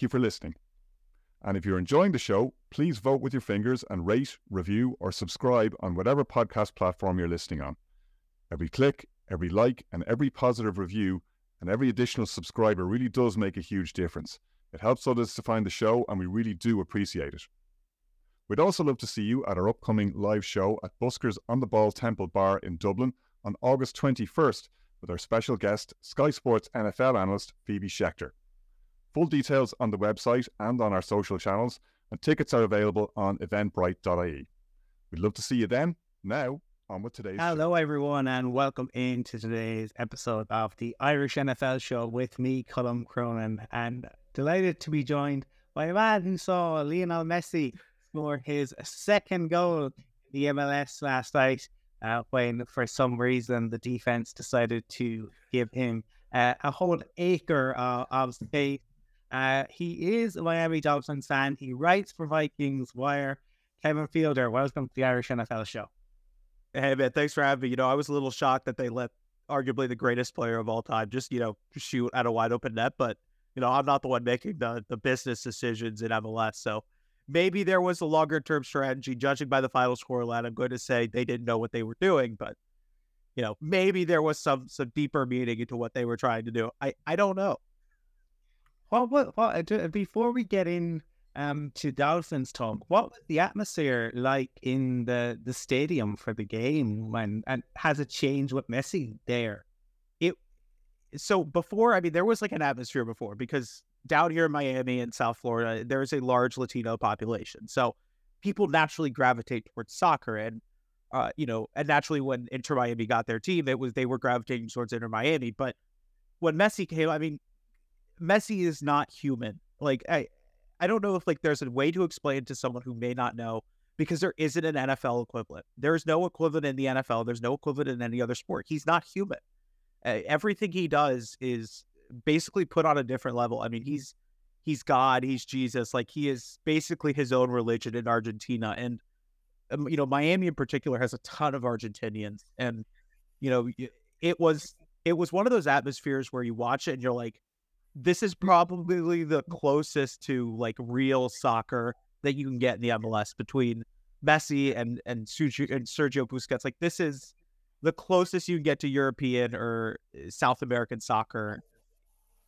thank you for listening. And if you're enjoying the show, please vote with your fingers and rate, review, or subscribe on whatever podcast platform you're listening on. Every click, every like, and every positive review and every additional subscriber really does make a huge difference. It helps others to find the show, and we really do appreciate it. We'd also love to see you at our upcoming live show at Buskers on the Ball Temple Bar in Dublin on August 21st with our special guest, Sky Sports NFL analyst Phoebe Schechter. Full details on the website and on our social channels, and tickets are available on eventbrite.ie. We'd love to see you then. Now, on with today's Hello, show. everyone, and welcome into today's episode of the Irish NFL Show with me, Colum Cronin, and delighted to be joined by a man who saw Lionel Messi score his second goal in the MLS last night uh, when, for some reason, the defense decided to give him uh, a whole acre uh, of space uh, he is a Miami Dolphins fan. He writes for Vikings Wire. Kevin Fielder, welcome to the Irish NFL show. Hey man, thanks for having me. You know, I was a little shocked that they let arguably the greatest player of all time just, you know, shoot at a wide open net, but you know, I'm not the one making the the business decisions in MLS. So maybe there was a longer term strategy. Judging by the final score line, I'm going to say they didn't know what they were doing, but you know, maybe there was some some deeper meaning into what they were trying to do. I I don't know. What, what, what, uh, before we get in um, to Dolphins talk, what was the atmosphere like in the, the stadium for the game when, and has it changed with Messi there? It, so before, I mean, there was like an atmosphere before because down here in Miami and South Florida, there's a large Latino population. So people naturally gravitate towards soccer and, uh, you know, and naturally when Inter Miami got their team, it was, they were gravitating towards Inter Miami. But when Messi came, I mean, Messi is not human. Like I I don't know if like there's a way to explain to someone who may not know because there isn't an NFL equivalent. There's no equivalent in the NFL. There's no equivalent in any other sport. He's not human. Uh, everything he does is basically put on a different level. I mean, he's he's God, he's Jesus. Like he is basically his own religion in Argentina, and um, you know Miami in particular has a ton of Argentinians, and you know it was it was one of those atmospheres where you watch it and you're like, this is probably the closest to like real soccer that you can get in the MLS between Messi and and Sergio, and Sergio Busquets. Like this is the closest you can get to European or uh, South American soccer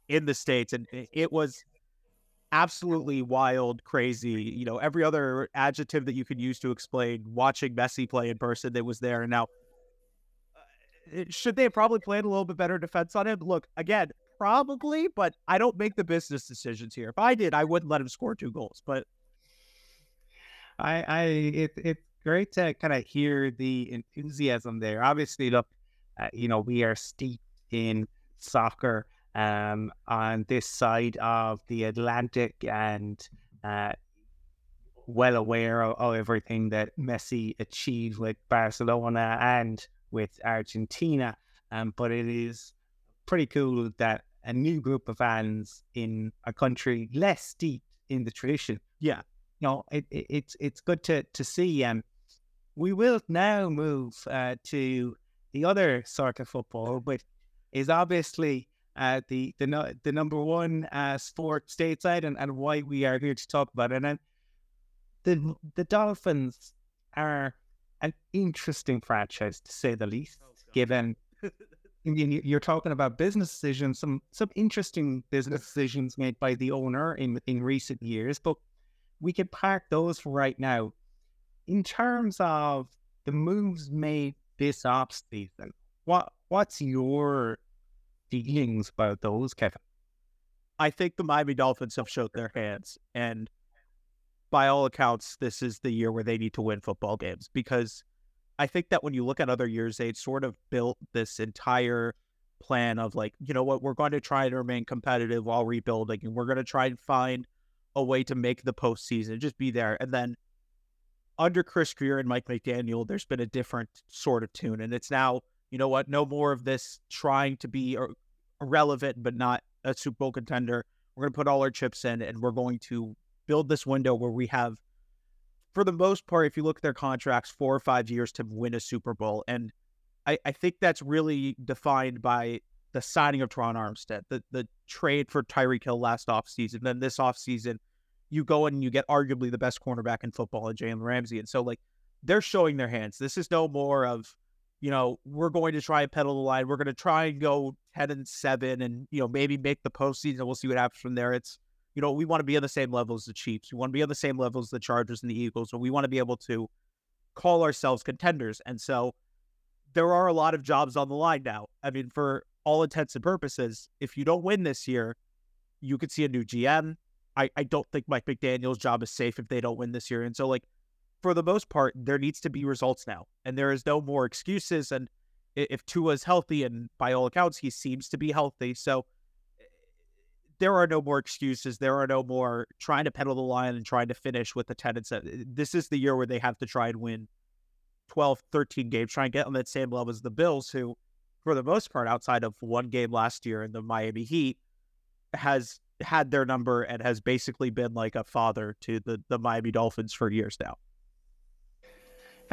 in the states, and it was absolutely wild, crazy. You know, every other adjective that you could use to explain watching Messi play in person that was there. And now, uh, should they have probably played a little bit better defense on him? Look, again, probably, but I don't make the business decisions here. If I did, I wouldn't let him score two goals. But I, I, it, it's great to kind of hear the enthusiasm there. Obviously, look, uh, you know, we are steeped in soccer um, on this side of the Atlantic and uh, well aware of, of, everything that Messi achieved with Barcelona and with Argentina. Um, but it is pretty cool that a new group of fans in a country less steeped in the tradition. Yeah, you know, it, it, it's it's good to to see. Um, we will now move uh, to the other sort of football, which is obviously uh, the the the number one uh, sport stateside, and, and why we are here to talk about it. And the the Dolphins are an interesting franchise to say the least, oh, given you're talking about business decisions, some some interesting business decisions made by the owner in in recent years, but we can park those for right now. In terms of the moves made this off season, what what's your feelings about those, Kevin? I think the Miami Dolphins have showed their hands, and by all accounts, this is the year where they need to win football games because I think that when you look at other years, they'd sort of built this entire plan of like, you know what, we're going to try to remain competitive while rebuilding, and we're going to try and find a way to make the postseason, just be there. And then under Chris Grier and Mike McDaniel, there's been a different sort of tune, and it's now, you know what, no more of this trying to be relevant but not a Super Bowl contender. We're going to put all our chips in, and we're going to build this window where we have for the most part, if you look at their contracts, four or five years to win a Super Bowl. And I, I think that's really defined by the signing of Terron Armstead, the the trade for Tyreek Hill last offseason, then this offseason, you go and you get arguably the best cornerback in football in Jalen Ramsey. And so like they're showing their hands. This is no more of, you know, we're going to try and pedal the line. We're going to try and go 10 and 7 and, you know, maybe make the postseason. We'll see what happens from there. It's, you know, we want to be on the same level as the Chiefs. We want to be on the same level as the Chargers and the Eagles. And we want to be able to call ourselves contenders. And so there are a lot of jobs on the line now. I mean, for all intents and purposes, if you don't win this year, you could see a new GM. I, I don't think Mike McDaniel's job is safe if they don't win this year. And so, like, for the most part, there needs to be results now. And there is no more excuses. And if Tua is healthy, and by all accounts, he seems to be healthy. So there are no more excuses. There are no more trying to pedal the line and trying to finish with the 10 and 7. Eh, this is the year where they have to try and win 12, 13 games, try and get on that same level as the Bills, who, for the most part, outside of one game last year in the Miami Heat, has had their number and has basically been like a father to the, the Miami Dolphins for years now.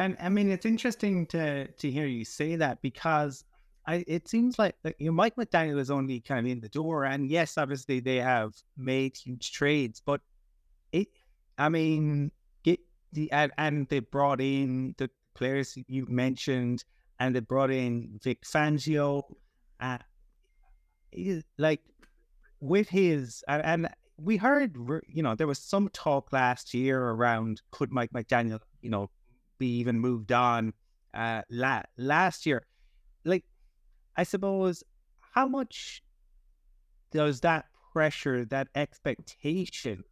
And I mean, it's interesting to to hear you say that because I, it seems like you know, Mike McDaniel is only kind of in the door, and yes, obviously they have made huge trades, but it, I mean, get the and, and they brought in the players you mentioned, and they brought in Vic Fangio, uh, like with his and, and we heard, you know, there was some talk last year around could Mike McDaniel, you know, be even moved on uh la- last year. Like I suppose, how much does that pressure, that expectation,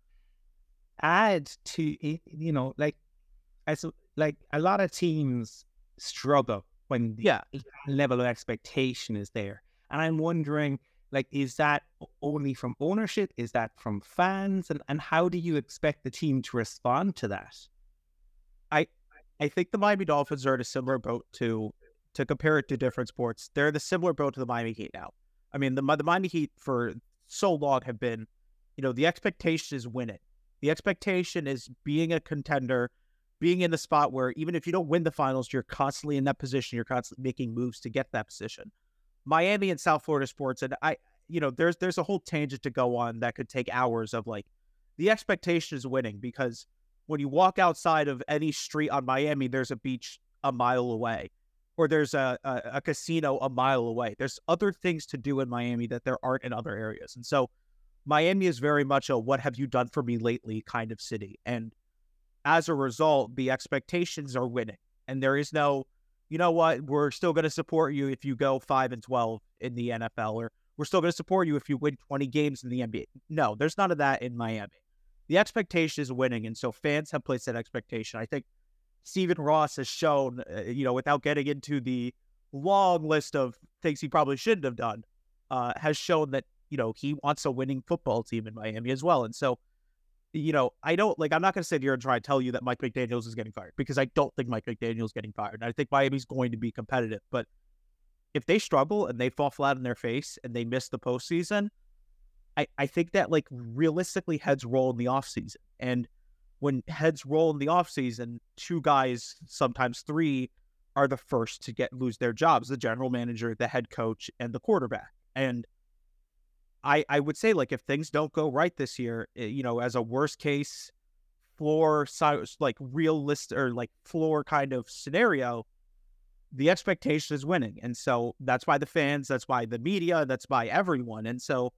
add to you know, like, as like a lot of teams struggle when yeah level of expectation is there, and I'm wondering, like, is that only from ownership? Is that from fans? And and how do you expect the team to respond to that? I I think the Miami Dolphins are in a similar boat to to compare it to different sports, they're the similar boat to the Miami Heat now. I mean, the, the Miami Heat for so long have been, you know, the expectation is winning. The expectation is being a contender, being in the spot where even if you don't win the finals, you're constantly in that position. You're constantly making moves to get that position. Miami and South Florida sports, and I, you know, there's there's a whole tangent to go on that could take hours of like the expectation is winning because when you walk outside of any street on Miami, there's a beach a mile away or there's a, a, a casino a mile away. There's other things to do in Miami that there aren't in other areas. And so Miami is very much a what have you done for me lately kind of city. And as a result, the expectations are winning. And there is no, you know what, we're still going to support you if you go 5 and 12 in the NFL, or we're still going to support you if you win 20 games in the NBA. No, there's none of that in Miami. The expectation is winning. And so fans have placed that expectation. I think Stephen Ross has shown, uh, you know, without getting into the long list of things he probably shouldn't have done, uh, has shown that, you know, he wants a winning football team in Miami as well. And so, you know, I don't like, I'm not going to sit here and try to tell you that Mike McDaniels is getting fired because I don't think Mike McDaniels is getting fired. I think Miami's going to be competitive. But if they struggle and they fall flat on their face and they miss the postseason, I, I think that like realistically heads roll in the offseason. And when heads roll in the offseason, two guys, sometimes three, are the first to get lose their jobs, the general manager, the head coach, and the quarterback. And I I would say like if things don't go right this year, eh, you know, as a worst case floor like realist or like floor kind of scenario, the expectation is winning. And so that's why the fans, that's why the media, that's by everyone. And so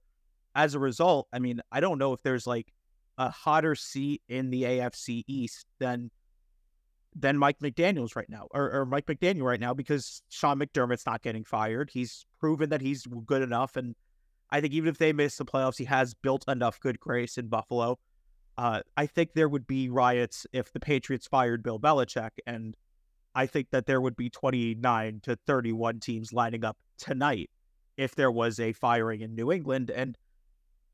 as a result, I mean, I don't know if there's like a hotter seat in the AFC East than than Mike McDaniel's right now, or, or Mike McDaniel right now, because Sean McDermott's not getting fired. He's proven that he's good enough, and I think even if they miss the playoffs, he has built enough good grace in Buffalo. Uh, I think there would be riots if the Patriots fired Bill Belichick, and I think that there would be 29 to 31 teams lining up tonight if there was a firing in New England. And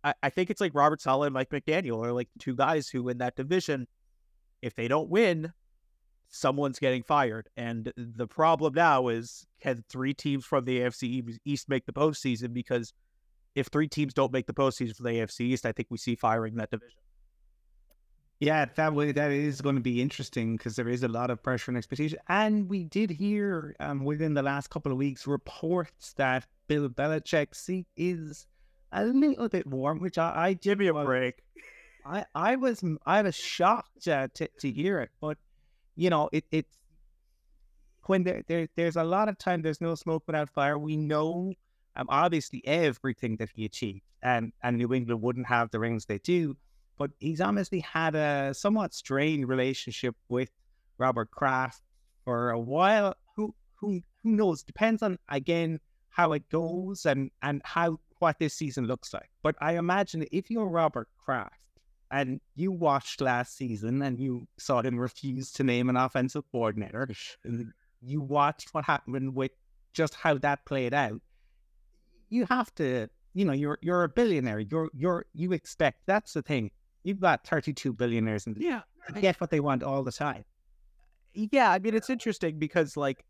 I, I think it's like Robert Saleh and Mike McDaniel are like two guys who in that division, if they don't win, someone's getting fired. And the problem now is can three teams from the AFC East make the postseason? Because if three teams don't make the postseason for the AFC East, I think we see firing in that division. Yeah, that way that is going to be interesting because there is a lot of pressure and expectation. And we did hear um, within the last couple of weeks reports that Bill Belichick seat is a little bit warm, which I, I give me a break. I, I was I was shocked uh, to to hear it, but you know it it's when there, there there's a lot of time there's no smoke without fire. We know um, obviously everything that he achieved, and and New England wouldn't have the rings they do, but he's obviously had a somewhat strained relationship with Robert Kraft for a while. Who who who knows? Depends on again how it goes and and how what this season looks like. But I imagine if you're Robert Kraft and you watched last season and you saw him refuse to name an offensive coordinator, you watched what happened with just how that played out. You have to, you know, you're you're a billionaire. You're you're you expect that's the thing. You've got 32 billionaires and yeah, get what they want all the time. Yeah, I mean it's interesting because like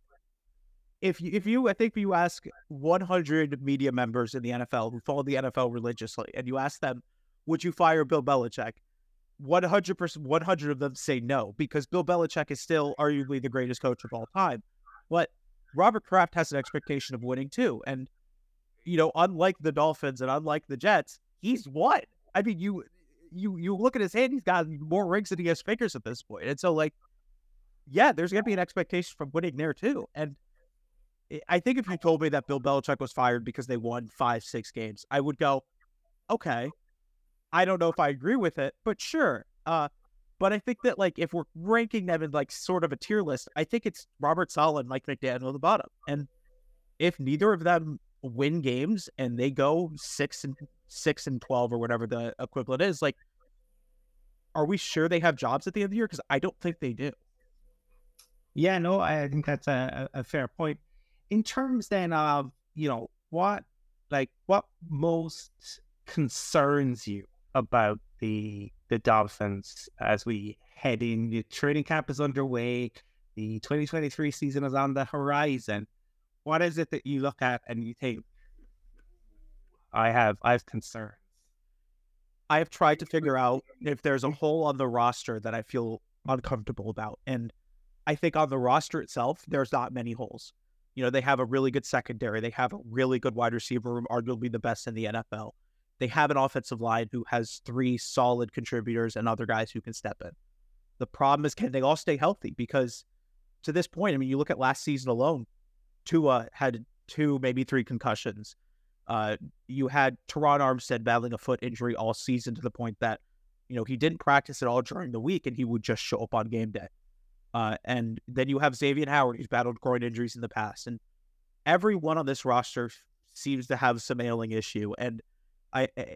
if you, if you I think if you ask 100 media members in the NFL who follow the NFL religiously and you ask them would you fire Bill Belichick? 100%, 100 of them say no, because Bill Belichick is still arguably the greatest coach of all time. But Robert Kraft has an expectation of winning too. And, you know, unlike the Dolphins and unlike the Jets, he's won. I mean, you, you, you look at his hand, he's got more rings than he has fingers at this point. And so, like, yeah, there's going to be an expectation from winning there too. And I think if you told me that Bill Belichick was fired because they won five, six games, I would go, okay, I don't know if I agree with it, but sure. Uh, but I think that like if we're ranking them in like sort of a tier list, I think it's Robert Saleh and Mike McDaniel at the bottom. And if neither of them win games and they go six and six and twelve or whatever the equivalent is, like, are we sure they have jobs at the end of the year? Because I don't think they do. Yeah, no, I think that's a, a fair point. In terms then of you know what, like what most concerns you about the the Dolphins as we head in. The training camp is underway. The 2023 season is on the horizon. What is it that you look at and you think, I have I have concerns? I have tried to figure out if there's a hole on the roster that I feel uncomfortable about. And I think on the roster itself, there's not many holes. You know, they have a really good secondary. They have a really good wide receiver room, arguably the best in the NFL. They have an offensive line who has three solid contributors and other guys who can step in. The problem is, can they all stay healthy? Because to this point, I mean, you look at last season alone, Tua had two, maybe three concussions. Uh, you had Terron Armstead battling a foot injury all season to the point that, you know, he didn't practice at all during the week and he would just show up on game day. Uh, and then you have Xavier Howard, who's battled groin injuries in the past. And everyone on this roster seems to have some ailing issue. And I eh,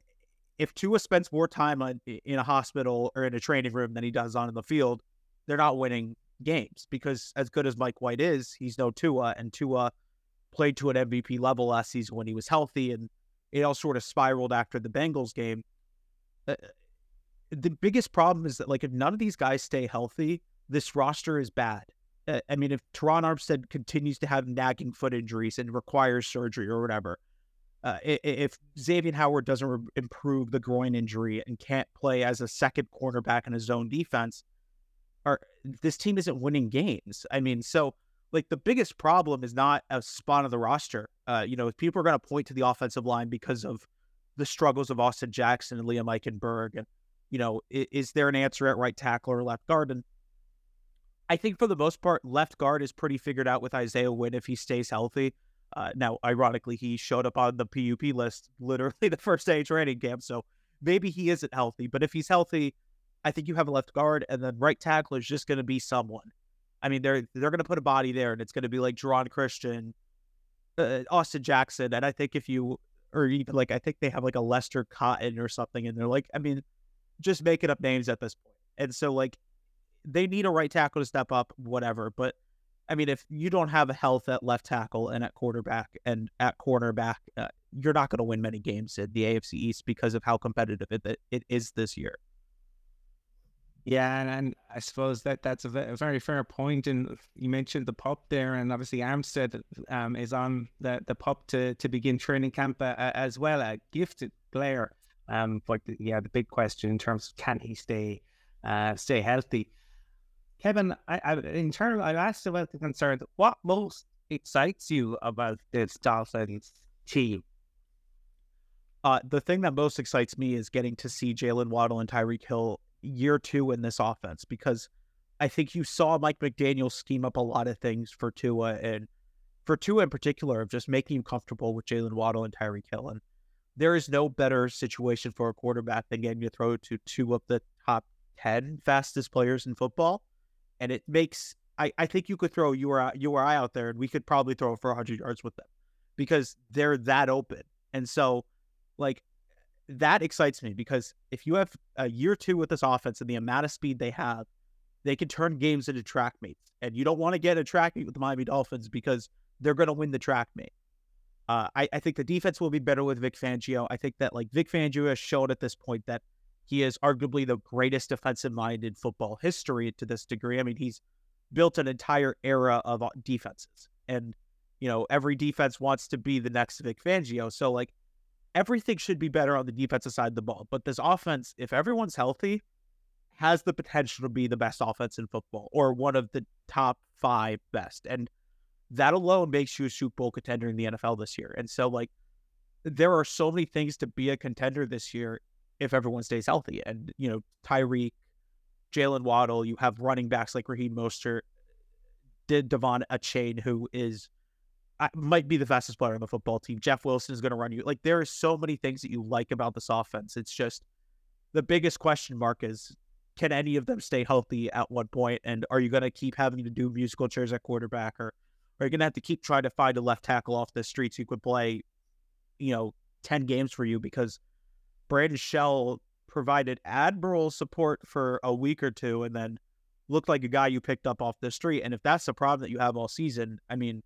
if Tua spends more time on, in a hospital or in a training room than he does on in the field, they're not winning games because as good as Mike White is, he's no Tua, and Tua played to an MVP level last season when he was healthy, and it all sort of spiraled after the Bengals game. Uh, the biggest problem is that like if none of these guys stay healthy, this roster is bad. I mean, if Terron Armstead continues to have nagging foot injuries and requires surgery or whatever, uh, if Xavier Howard doesn't re- improve the groin injury and can't play as a second cornerback in a zone defense, or this team isn't winning games. I mean, so like the biggest problem is not a spot on the roster. Uh, you know, people are going to point to the offensive line because of the struggles of Austin Jackson and Liam Eichenberg, and you know, is, is there an answer at right tackle or left guard? And I think for the most part, left guard is pretty figured out with Isaiah Wynn if he stays healthy. Uh, now, ironically, he showed up on the PUP list literally the first day of training camp, so maybe he isn't healthy. But if he's healthy, I think you have a left guard, and then right tackle is just going to be someone. I mean, they're they're going to put a body there, and it's going to be like Geron Christian, uh, Austin Jackson, and I think if you or even like I think they have like a Lester Cotton or something, and they're like, I mean, just making up names at this point. And so like they need a right tackle to step up, whatever. But I mean, if you don't have a health at left tackle and at quarterback and at cornerback, uh, you're not going to win many games in the AFC East because of how competitive it, it is this year. Yeah, and, and I suppose that that's a, very fair point. And you mentioned the PUP there, and obviously Armstead um, is on the, the pup to, to begin training camp uh, as well. A gifted player. Um, but yeah, the big question in terms of can he stay uh, stay healthy. Kevin, I, I in terms, I asked about the concerns. What most excites you about this Dolphins team? Uh, the thing that most excites me is getting to see Jalen Waddle and Tyreek Hill year two in this offense because I think you saw Mike McDaniel scheme up a lot of things for Tua and for Tua in particular of just making him comfortable with Jalen Waddle and Tyreek Hill. And there is no better situation for a quarterback than getting to throw to two of the top 10 fastest players in football. And it makes, I, I think you could throw you or, you or I out there and we could probably throw for 100 yards with them because they're that open. And so, like, that excites me because if you have a year two with this offense and the amount of speed they have, they can turn games into track meets. And you don't want to get a track meet with the Miami Dolphins because they're going to win the track meet. Uh, I, I think the defense will be better with Vic Fangio. I think that like Vic Fangio has shown at this point that he is arguably the greatest defensive mind in football history to this degree. I mean, he's built an entire era of uh, defenses, and you know every defense wants to be the next Vic Fangio. So like everything should be better on the defensive side of the ball. But this offense, if everyone's healthy, has the potential to be the best offense in football or one of the top five best. And that alone makes you a Super Bowl contender in the NFL this year. And so, like, there are so many things to be a contender this year if everyone stays healthy. And, you know, Tyreek, Jalen Waddle, you have running backs like Raheem Mostert, did De'Von Achane, who is uh, might be the fastest player on the football team. Jeff Wilson is going to run you. Like there are so many things that you like about this offense. It's just the biggest question mark is can any of them stay healthy at one point? And are you going to keep having to do musical chairs at quarterback, or are you going to have to keep trying to find a left tackle off the streets who could play, you know, ten games for you because Brandon Shell provided admirable support for a week or two, and then looked like a guy you picked up off the street. And if that's the problem that you have all season, I mean,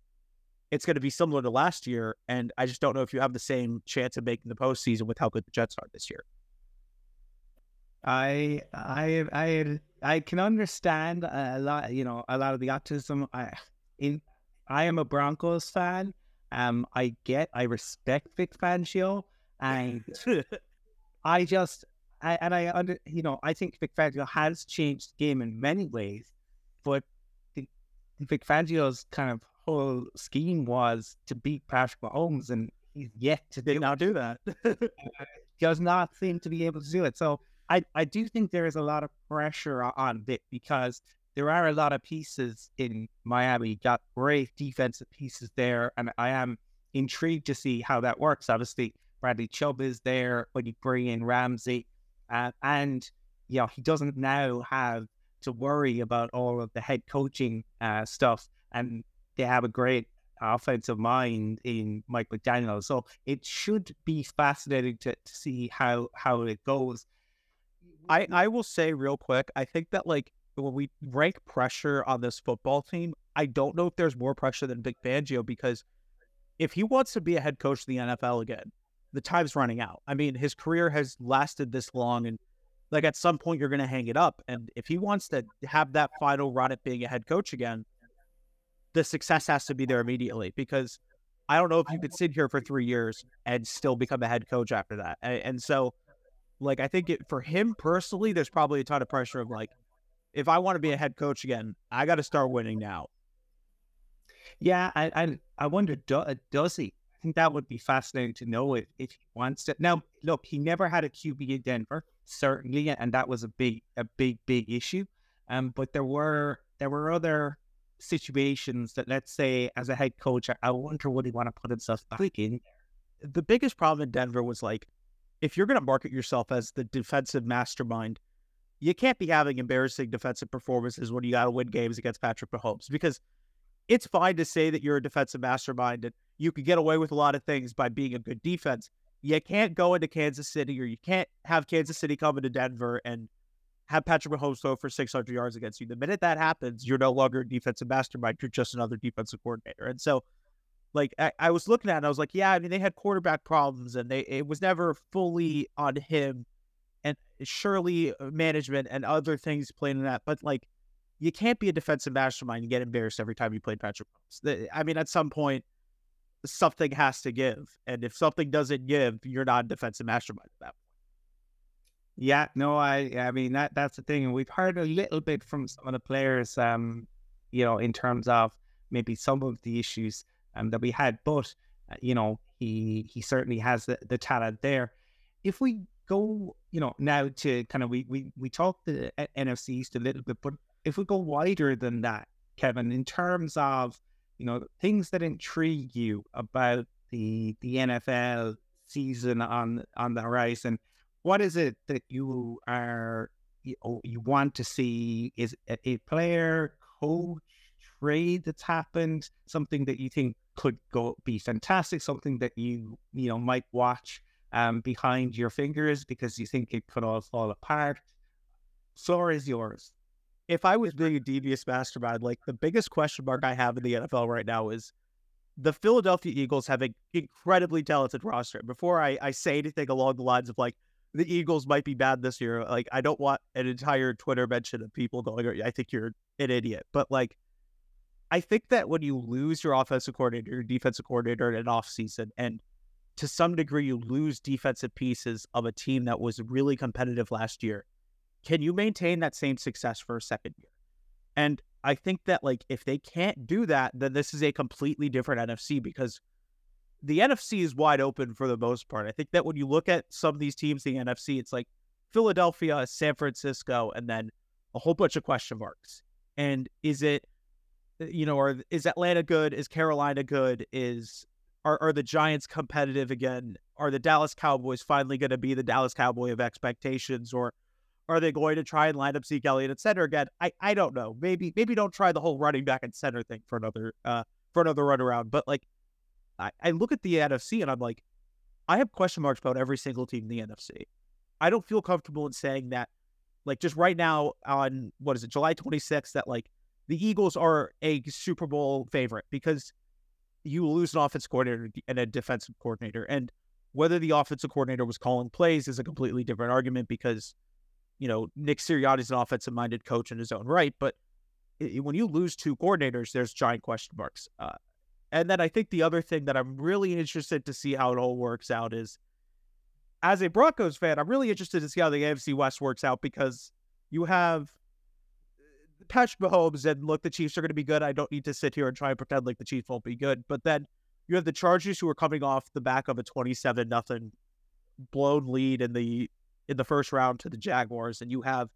it's going to be similar to last year. And I just don't know if you have the same chance of making the postseason with how good the Jets are this year. I I I I can understand a lot, you know, a lot of the optimism. I in I am a Broncos fan. Um, I get, I respect Vic Fangio, and I just, I and I under, you know, I think Vic Fangio has changed the game in many ways, but the, Vic Fangio's kind of whole scheme was to beat Patrick Mahomes, and he's yet to did not do that. does not seem to be able to do it. So I, I do think there is a lot of pressure on Vic because there are a lot of pieces in Miami, got great defensive pieces there, and I am intrigued to see how that works. Obviously, Bradley Chubb is there when you bring in Ramsey, uh, and you know he doesn't now have to worry about all of the head coaching uh, stuff, and they have a great offensive mind in Mike McDaniel. So it should be fascinating to, to see how how it goes. I I will say real quick, I think that like when we rank pressure on this football team, I don't know if there's more pressure than Vic Fangio because if he wants to be a head coach of the NFL again, the time's running out. I mean, his career has lasted this long and like at some point you're going to hang it up and if he wants to have that final run at being a head coach again, the success has to be there immediately because I don't know if you could sit here for 3 years and still become a head coach after that. And, and so like I think it for him personally, there's probably a ton of pressure of like, if I want to be a head coach again, I got to start winning now. Yeah, I I, I wonder do, does he? Think that would be fascinating to know if, if he wants to. Now, look, he never had a QB in Denver, certainly, and that was a big a big big issue. Um, but there were there were other situations that, let's say, as a head coach, I wonder would he want to put himself back in. The biggest problem in Denver was like if you're going to market yourself as the defensive mastermind, you can't be having embarrassing defensive performances when you got to win games against Patrick Mahomes because it's fine to say that you're a defensive mastermind and you can get away with a lot of things by being a good defense. You can't go into Kansas City or you can't have Kansas City come into Denver and have Patrick Mahomes throw for 600 yards against you. The minute that happens, you're no longer a defensive mastermind. You're just another defensive coordinator. And so like I, I, was looking at it, I was like, yeah, I mean, they had quarterback problems and they it was never fully on him and surely uh, management and other things played in that. But like, you can't be a defensive mastermind and get embarrassed every time you play Patrick Mahomes. I mean, at some point, something has to give, and if something doesn't give, you're not a defensive mastermind at that point. Yeah, no, I I mean that that's the thing, and we've heard a little bit from some of the players, um, you know, in terms of maybe some of the issues um that we had, but uh, you know, he he certainly has the, the talent there. If we go, you know, now to kind of we we we talked the NFC East a little bit, but if we go wider than that, Kevin, in terms of you know things that intrigue you about the the NFL season on on the horizon what is it that you are you, you want to see? Is a, a player, coach, trade that's happened, something that you think could go be fantastic, something that you you know might watch um, behind your fingers because you think it could all fall apart. Floor is yours. If I was being a devious mastermind, like the biggest question mark I have in the NFL right now is the Philadelphia Eagles have an incredibly talented roster. Before I, I say anything along the lines of like, the Eagles might be bad this year. Like, I don't want an entire Twitter mention of people going, oh, I think you're an idiot. But like, I think that when you lose your offensive coordinator, your defensive coordinator in an offseason, and to some degree you lose defensive pieces of a team that was really competitive last year, can you maintain that same success for a second year? And I think that like if they can't do that, then this is a completely different NFC because the NFC is wide open for the most part. I think that when you look at some of these teams the NFC, it's like Philadelphia, San Francisco, and then a whole bunch of question marks. And is it, uh, you know, or is Atlanta good? Is Carolina good? Is are are the Giants competitive again? Are the Dallas Cowboys finally going to be the Dallas Cowboy of expectations, or are they going to try and line up Zeke Elliott at center again? I, I don't know. Maybe maybe don't try the whole running back and center thing for another uh for another run around. But like I, I look at the NFC and I'm like, I have question marks about every single team in the NFC. I don't feel comfortable in saying that, like, just right now on what is it, July 26th, that like the Eagles are a Super Bowl favorite because you lose an offense coordinator and a defensive coordinator. And whether the offensive coordinator was calling plays is a completely different argument because, you know, Nick Sirianni is an offensive minded coach in his own right. But when you lose two coordinators, there's giant question marks. Uh, and then I think the other thing that I'm really interested to see how it all works out is as a Broncos fan, I'm really interested to see how the AFC West works out because you have uh, Patrick Mahomes and look, the Chiefs are going to be good. I don't need to sit here and try and pretend like the Chiefs won't be good. But then you have the Chargers who are coming off the back of a 27 nothing blown lead in the in the first round to the Jaguars, and you have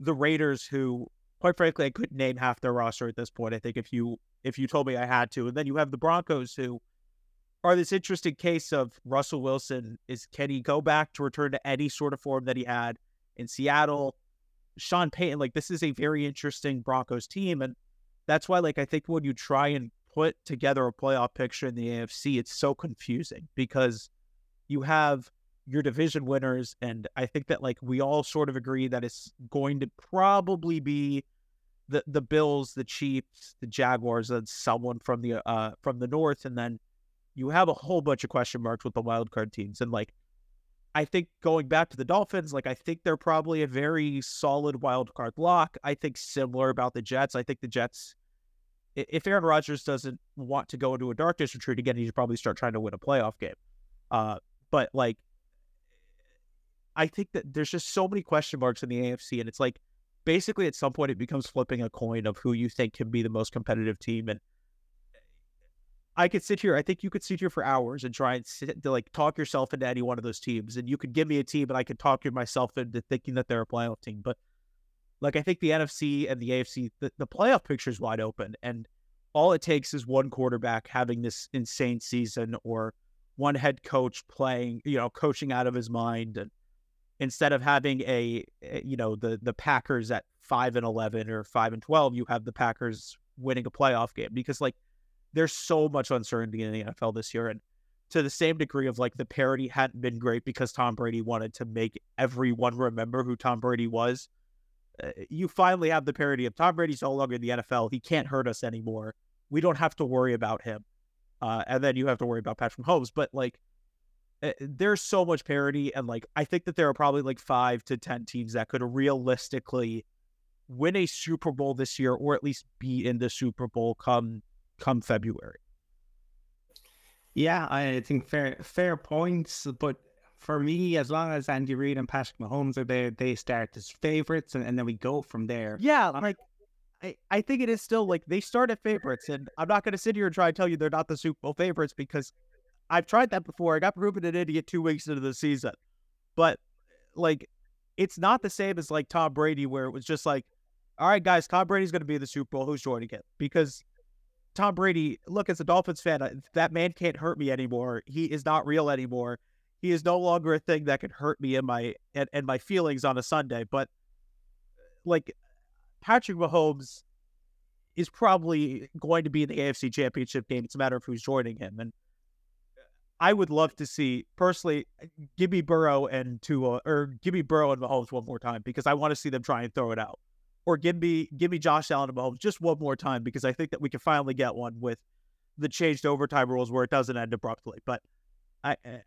the Raiders who, quite frankly, I couldn't name half their roster at this point. I think if you if you told me I had to. And then you have the Broncos who are this interesting case of Russell Wilson. Is can he go back to return to any sort of form that he had in Seattle? Sean Payton, like this is a very interesting Broncos team. And that's why, like, I think when you try and put together a playoff picture in the AFC, it's so confusing because you have your division winners. And I think that like we all sort of agree that it's going to probably be the the Bills, the Chiefs, the Jaguars, and someone from the uh from the North, and then you have a whole bunch of question marks with the wild card teams. And like, I think going back to the Dolphins, like I think they're probably a very solid wild card lock. I think similar about the Jets. I think the Jets, if Aaron Rodgers doesn't want to go into a darkness retreat again, he should probably start trying to win a playoff game. Uh, but like, I think that there's just so many question marks in the AFC, and it's like basically at some point it becomes flipping a coin of who you think can be the most competitive team and I could sit here. I think you could sit here for hours and try and sit to like talk yourself into any one of those teams, and you could give me a team, and I could talk myself into thinking that they're a playoff team. But like, I think the NFC and the AFC, the, the playoff picture is wide open, and all it takes is one quarterback having this insane season, or one head coach playing, you know, coaching out of his mind, and instead of having a, a you know the the Packers at five and eleven or five and twelve, you have the Packers winning a playoff game because like there's so much uncertainty in the NFL this year, and to the same degree of like the parity hadn't been great because Tom Brady wanted to make everyone remember who Tom Brady was. Uh, you finally have the parity of Tom Brady's no longer in the NFL. He can't hurt us anymore. We don't have to worry about him. Uh, and then you have to worry about Patrick Mahomes. But like Eh, Eh, eh, there's so much parity and like I think that there are probably like 5 to 10 teams that could realistically win a Super Bowl this year or at least be in the Super Bowl come come February. Yeah, I think fair fair points, but for me, as long as Andy Reid and Patrick Mahomes are there, they start as favorites, and, and then we go from there. Yeah, um, like I, I think it is still like they start at favorites, and I'm not going to sit here and try and tell you they're not the Super Bowl favorites because I've tried that before. I got proven an idiot two weeks into the season, but like it's not the same as like Tom Brady, where it was just like, all right, guys, Tom Brady's going to be the Super Bowl. Who's joining him? Because Tom Brady, look, as a Dolphins fan, that man can't hurt me anymore. He is not real anymore. He is no longer a thing that can hurt me and my and, and my feelings on a Sunday. But like Patrick Mahomes is probably going to be in the AFC Championship game. It's a matter of who's joining him. And I would love to see personally give me Burrow and Tua or me Burrow and Mahomes one more time because I want to see them try and throw it out. Or give me give me Josh Allen and Mahomes just one more time because I think that we can finally get one with the changed overtime rules where it doesn't end abruptly. But I eh,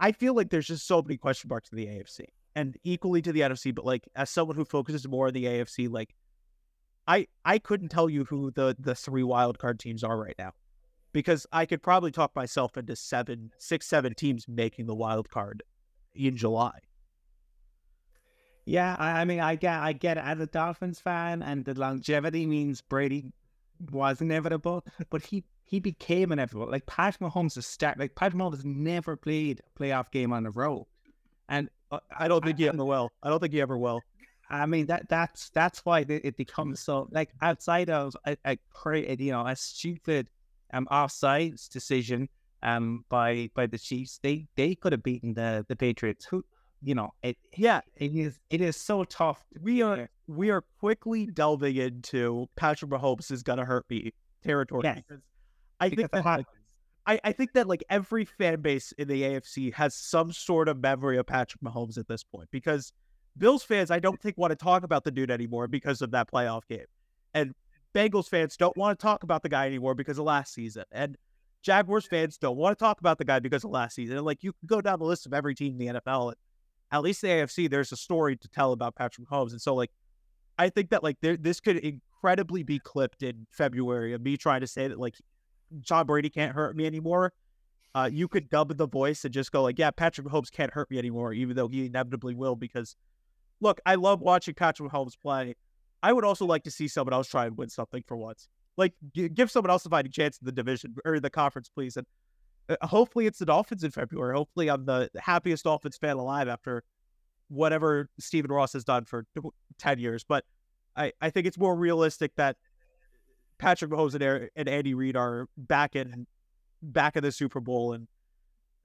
I feel like there's just so many question marks in the AFC and equally to the NFC. But like as someone who focuses more on the AFC, like I I couldn't tell you who the the three wild card teams are right now because I could probably talk myself into seven, six, seven teams making the wild card in July. Yeah, I, I mean, I get, I get it as a Dolphins fan, and the longevity means Brady was inevitable, but he he became inevitable. Like Pat Mahomes is start like Pat Mahomes never played a playoff game on the road, and uh, I don't think he ever will. I don't think he ever will. I mean that that's that's why it becomes so like outside of a, a you know a stupid um offsides decision um by by the Chiefs, they they could have beaten the the Patriots. Who you know it yeah it is it is so tough. We are we are quickly delving into Patrick Mahomes is gonna hurt me territory yes. because I think that like, I, I think that like every fan base in the AFC has some sort of memory of Patrick Mahomes at this point because Bills fans I don't think want to talk about the dude anymore because of that playoff game. And Bengals fans don't want to talk about the guy anymore because of last season. And Jaguars fans don't want to talk about the guy because of last season. And like you can go down the list of every team in the NFL. At least the AFC, there's a story to tell about Patrick Mahomes. And so like I think that like there, this could incredibly be clipped in February of me trying to say that like John Brady can't hurt me anymore. Uh, you could dub the voice and just go like, yeah, Patrick Mahomes can't hurt me anymore, even though he inevitably will. Because look, I love watching Patrick Mahomes play. I would also like to see someone else try and win something for once. Like, give someone else a fighting chance in the division or the conference, please. And uh, hopefully, it's the Dolphins in February. Hopefully, I'm the happiest Dolphins fan alive after whatever Stephen Ross has done for 10 years. But I, I think it's more realistic that Patrick Mahomes and, and Andy Reid are back in back in the Super Bowl, and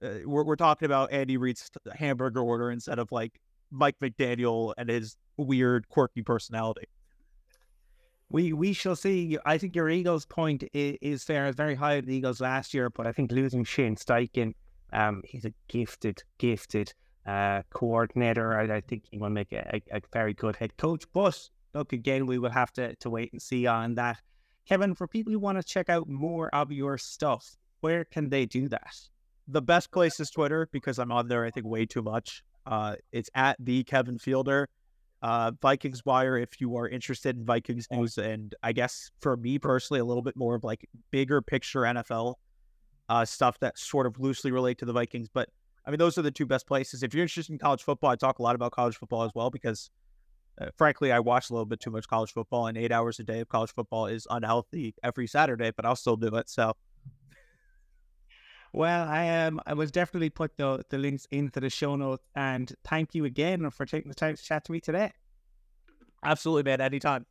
uh, we're we're talking about Andy Reid's hamburger order instead of like Mike McDaniel and his weird, quirky personality. We we shall see. I think your Eagles point is, is fair. Very high the Eagles last year, but I think losing Shane Steichen, um, he's a gifted, gifted uh, coordinator. I, I think he will make a, a, a, very good head coach. But look, again, we will have to, to wait and see on that. Kevin, for people who want to check out more of your stuff, where can they do that? The best place is Twitter because I'm on there, I think, way too much. Uh, it's at the Kevin Fielder. Uh, Vikings Wire, if you are interested in Vikings news, and I guess for me personally, a little bit more of like bigger picture NFL uh, stuff that sort of loosely relate to the Vikings. But I mean, those are the two best places. If you're interested in college football, I talk a lot about college football as well because uh, frankly, I watch a little bit too much college football, and eight hours a day of college football is unhealthy every Saturday, but I'll still do it. So, well, I. Um, I was definitely put the the links into the show notes, and thank you again for taking the time to chat to me today. Absolutely, man. Anytime.